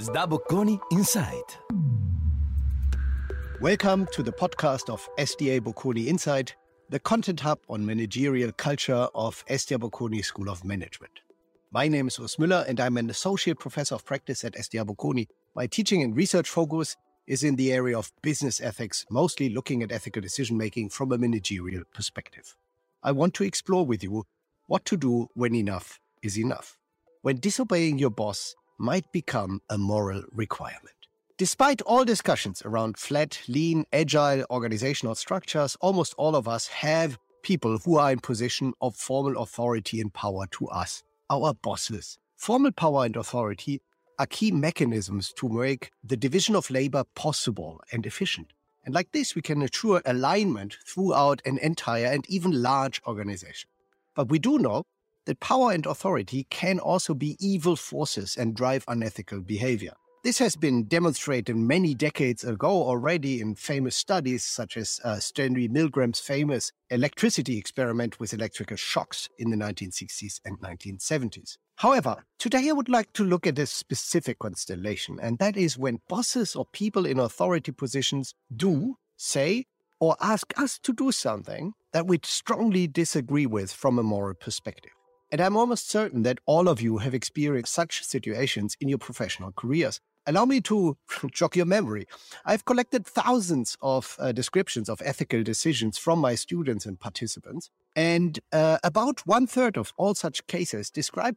Sdabocconi Inside. Welcome to the podcast of SDA Bocconi Insight, the content hub on managerial culture of SDA Bocconi School of Management. My name is Urs Müller and I'm an associate professor of practice at SDA Bocconi. My teaching and research focus is in the area of business ethics, mostly looking at ethical decision making from a managerial perspective. I want to explore with you what to do when enough is enough. When disobeying your boss might become a moral requirement. Despite all discussions around flat, lean, agile organizational structures, almost all of us have people who are in position of formal authority and power to us, our bosses. Formal power and authority are key mechanisms to make the division of labor possible and efficient. And like this, we can ensure alignment throughout an entire and even large organization. But we do know that power and authority can also be evil forces and drive unethical behavior. This has been demonstrated many decades ago already in famous studies, such as uh, Stanley Milgram's famous electricity experiment with electrical shocks in the 1960s and 1970s. However, today I would like to look at a specific constellation, and that is when bosses or people in authority positions do, say, or ask us to do something that we strongly disagree with from a moral perspective. And I'm almost certain that all of you have experienced such situations in your professional careers. Allow me to jog your memory. I've collected thousands of uh, descriptions of ethical decisions from my students and participants. And uh, about one third of all such cases describe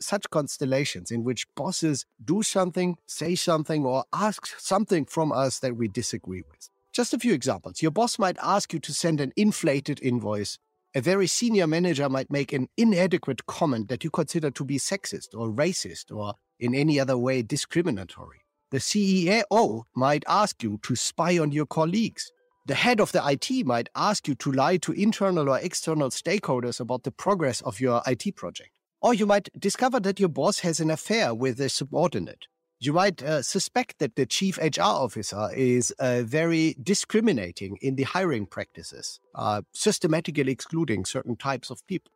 such constellations in which bosses do something, say something, or ask something from us that we disagree with. Just a few examples. Your boss might ask you to send an inflated invoice a very senior manager might make an inadequate comment that you consider to be sexist or racist or in any other way discriminatory. The CEO might ask you to spy on your colleagues. The head of the IT might ask you to lie to internal or external stakeholders about the progress of your IT project. Or you might discover that your boss has an affair with a subordinate you might uh, suspect that the chief HR officer is uh, very discriminating in the hiring practices, uh, systematically excluding certain types of people.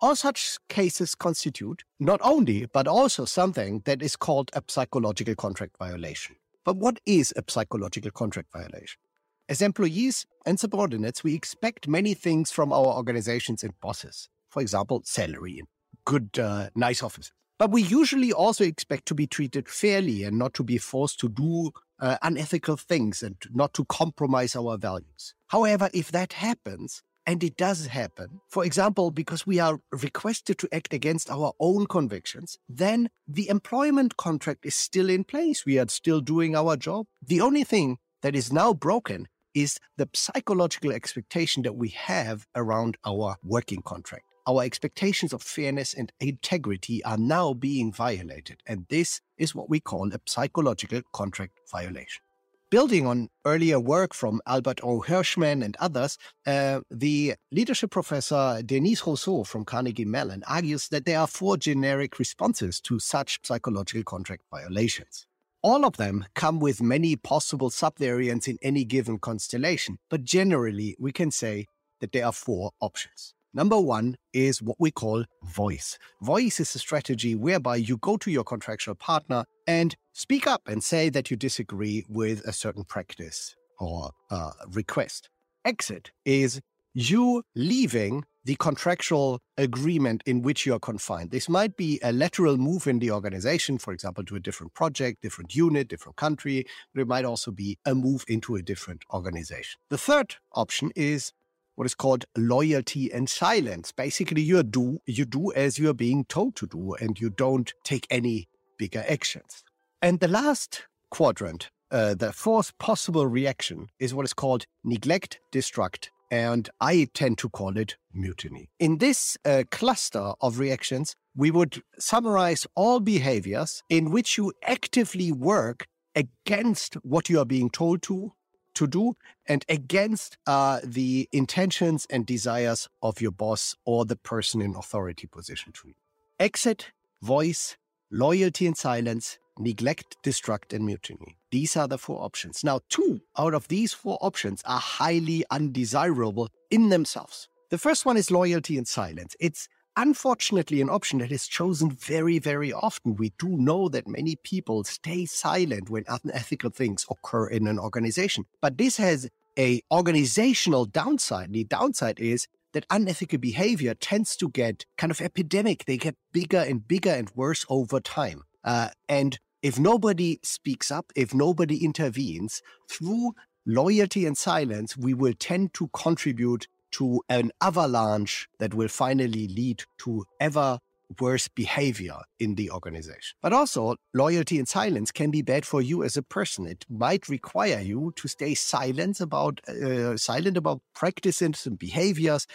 All such cases constitute not only, but also something that is called a psychological contract violation. But what is a psychological contract violation? As employees and subordinates, we expect many things from our organizations and bosses. For example, salary good, uh, nice offices. But we usually also expect to be treated fairly and not to be forced to do uh, unethical things and not to compromise our values. However, if that happens, and it does happen, for example, because we are requested to act against our own convictions, then the employment contract is still in place. We are still doing our job. The only thing that is now broken is the psychological expectation that we have around our working contract our expectations of fairness and integrity are now being violated. And this is what we call a psychological contract violation. Building on earlier work from Albert O. Hirschman and others, uh, the leadership professor Denise Rousseau from Carnegie Mellon argues that there are four generic responses to such psychological contract violations. All of them come with many possible subvariants in any given constellation, but generally we can say that there are four options. Number one is what we call voice. Voice is a strategy whereby you go to your contractual partner and speak up and say that you disagree with a certain practice or uh, request. Exit is you leaving the contractual agreement in which you are confined. This might be a lateral move in the organization, for example, to a different project, different unit, different country, but it might also be a move into a different organization. The third option is what is called loyalty and silence. Basically, you do you do as you are being told to do, and you don't take any bigger actions. And the last quadrant, uh, the fourth possible reaction, is what is called neglect, destruct, and I tend to call it mutiny. In this uh, cluster of reactions, we would summarize all behaviors in which you actively work against what you are being told to to do and against uh, the intentions and desires of your boss or the person in authority position to you. Exit, voice, loyalty and silence, neglect, destruct, and mutiny. These are the four options. Now, two out of these four options are highly undesirable in themselves. The first one is loyalty and silence. It's unfortunately an option that is chosen very, very often. We do know that many people stay silent when unethical things occur in an organization. But this has a organizational downside. The downside is that unethical behavior tends to get kind of epidemic. They get bigger and bigger and worse over time. Uh, and if nobody speaks up, if nobody intervenes through loyalty and silence, we will tend to contribute to an avalanche that will finally lead to ever worse behavior in the organization. But also, loyalty and silence can be bad for you as a person. It might require you to stay silent about uh, silent about practices and behaviors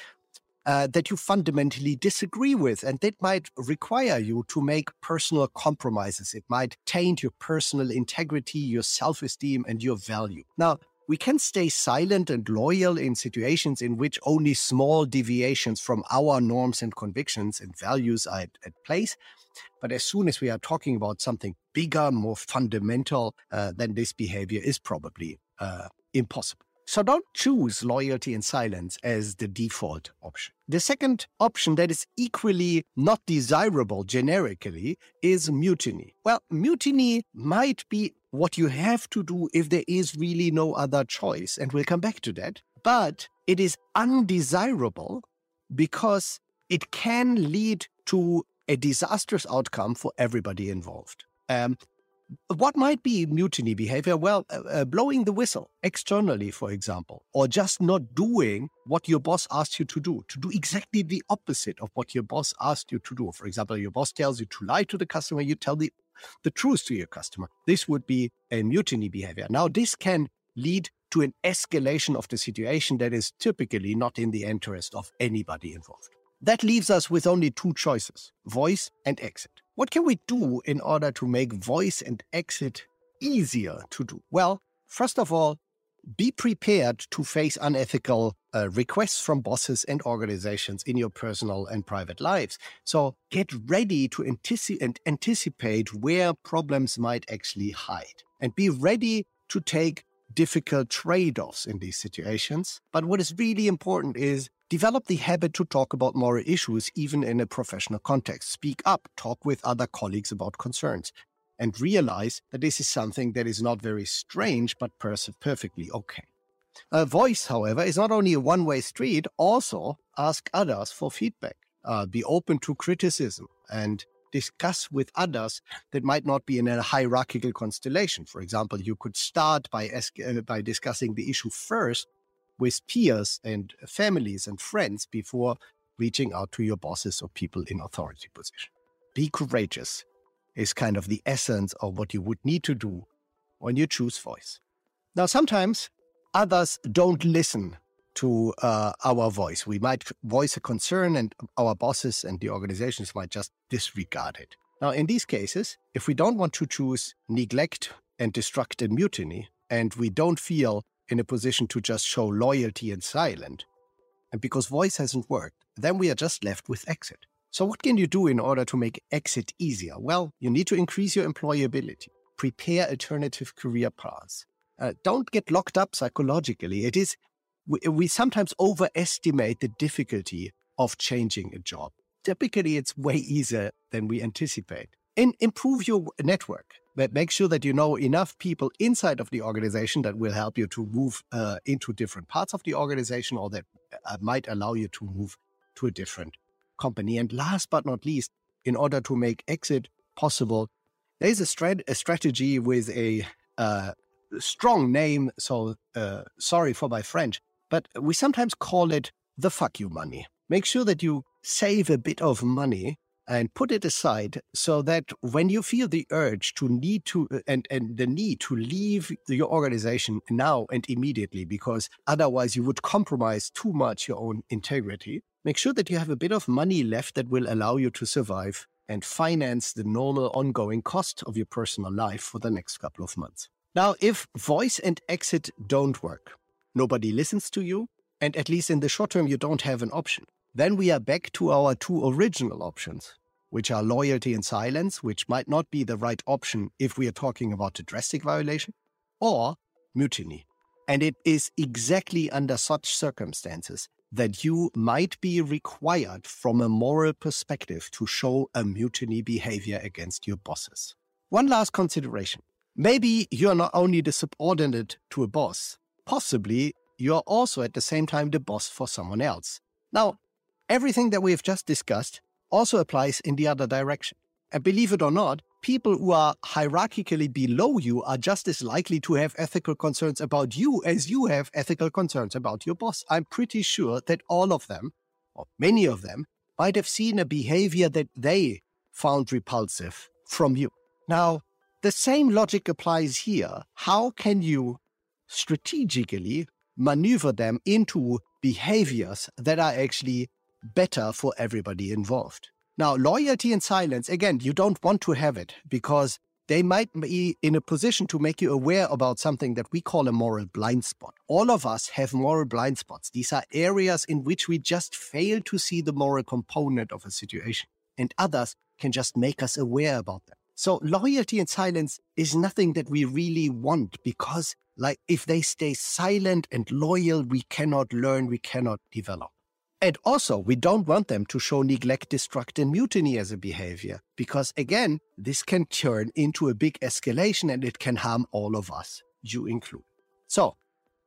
uh, that you fundamentally disagree with, and that might require you to make personal compromises. It might taint your personal integrity, your self-esteem, and your value. Now, we can stay silent and loyal in situations in which only small deviations from our norms and convictions and values are at, at place. But as soon as we are talking about something bigger, more fundamental, uh, then this behavior is probably uh, impossible. So don't choose loyalty and silence as the default option. The second option that is equally not desirable generically is mutiny. Well, mutiny might be what you have to do if there is really no other choice. And we'll come back to that. But it is undesirable because it can lead to a disastrous outcome for everybody involved. Um, what might be mutiny behavior? Well, uh, uh, blowing the whistle externally, for example, or just not doing what your boss asked you to do, to do exactly the opposite of what your boss asked you to do. For example, your boss tells you to lie to the customer, you tell the the truth to your customer. This would be a mutiny behavior. Now, this can lead to an escalation of the situation that is typically not in the interest of anybody involved. That leaves us with only two choices voice and exit. What can we do in order to make voice and exit easier to do? Well, first of all, be prepared to face unethical uh, requests from bosses and organizations in your personal and private lives. So get ready to antici- anticipate where problems might actually hide and be ready to take difficult trade offs in these situations. But what is really important is develop the habit to talk about moral issues, even in a professional context. Speak up, talk with other colleagues about concerns and realize that this is something that is not very strange, but perfectly okay. A voice, however, is not only a one way street, also ask others for feedback. Uh, be open to criticism and discuss with others that might not be in a hierarchical constellation. For example, you could start by, uh, by discussing the issue first with peers and families and friends before reaching out to your bosses or people in authority position. Be courageous is kind of the essence of what you would need to do when you choose voice. Now, sometimes others don't listen to uh, our voice. We might voice a concern, and our bosses and the organizations might just disregard it. Now, in these cases, if we don't want to choose neglect and destruct and mutiny, and we don't feel in a position to just show loyalty and silent, and because voice hasn't worked, then we are just left with exit. So, what can you do in order to make exit easier? Well, you need to increase your employability, prepare alternative career paths. Uh, don't get locked up psychologically. It is, we, we sometimes overestimate the difficulty of changing a job. Typically, it's way easier than we anticipate. And improve your network, but make sure that you know enough people inside of the organization that will help you to move uh, into different parts of the organization or that uh, might allow you to move to a different company. And last but not least, in order to make exit possible, there is a, strat- a strategy with a uh, strong name. So uh, sorry for my French, but we sometimes call it the fuck you money. Make sure that you save a bit of money and put it aside so that when you feel the urge to need to uh, and, and the need to leave your organization now and immediately because otherwise you would compromise too much your own integrity make sure that you have a bit of money left that will allow you to survive and finance the normal ongoing cost of your personal life for the next couple of months now if voice and exit don't work nobody listens to you and at least in the short term you don't have an option then we are back to our two original options, which are loyalty and silence, which might not be the right option if we are talking about a drastic violation, or mutiny. And it is exactly under such circumstances that you might be required from a moral perspective to show a mutiny behavior against your bosses. One last consideration. Maybe you're not only the subordinate to a boss, possibly you're also at the same time the boss for someone else. Now, everything that we have just discussed also applies in the other direction. And believe it or not, people who are hierarchically below you are just as likely to have ethical concerns about you as you have ethical concerns about your boss. I'm pretty sure that all of them, or many of them, might have seen a behavior that they found repulsive from you. Now, the same logic applies here. How can you strategically maneuver them into behaviors that are actually better for everybody involved? Now, loyalty and silence, again, you don't want to have it because they might be in a position to make you aware about something that we call a moral blind spot. All of us have moral blind spots. These are areas in which we just fail to see the moral component of a situation, and others can just make us aware about them. So, loyalty and silence is nothing that we really want because, like, if they stay silent and loyal, we cannot learn, we cannot develop. And also, we don't want them to show neglect, destruct, and mutiny as a behavior, because again, this can turn into a big escalation and it can harm all of us, you include. So,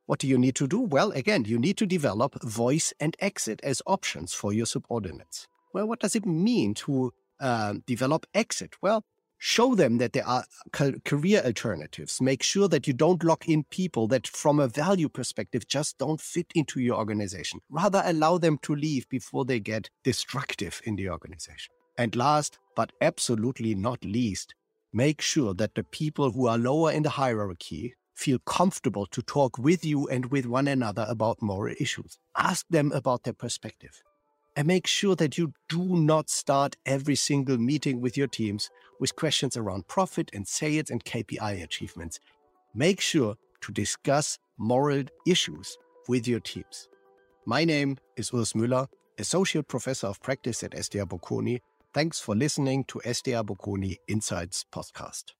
what do you need to do? Well, again, you need to develop voice and exit as options for your subordinates. Well, what does it mean to uh, develop exit? Well, show them that there are career alternatives. Make sure that you don't lock in people that, from a value perspective, just don't fit into your organization. Rather, allow them to leave before they get destructive in the organization. And last, but absolutely not least, make sure that the people who are lower in the hierarchy feel comfortable to talk with you and with one another about moral issues. Ask them about their perspective and make sure that you do not start every single meeting with your teams with questions around profit and sales and KPI achievements. Make sure to discuss moral issues with your teams. My name is Urs Müller, Associate Professor of Practice at SDA Bocconi. Thanks for listening to SDA Bocconi Insights podcast.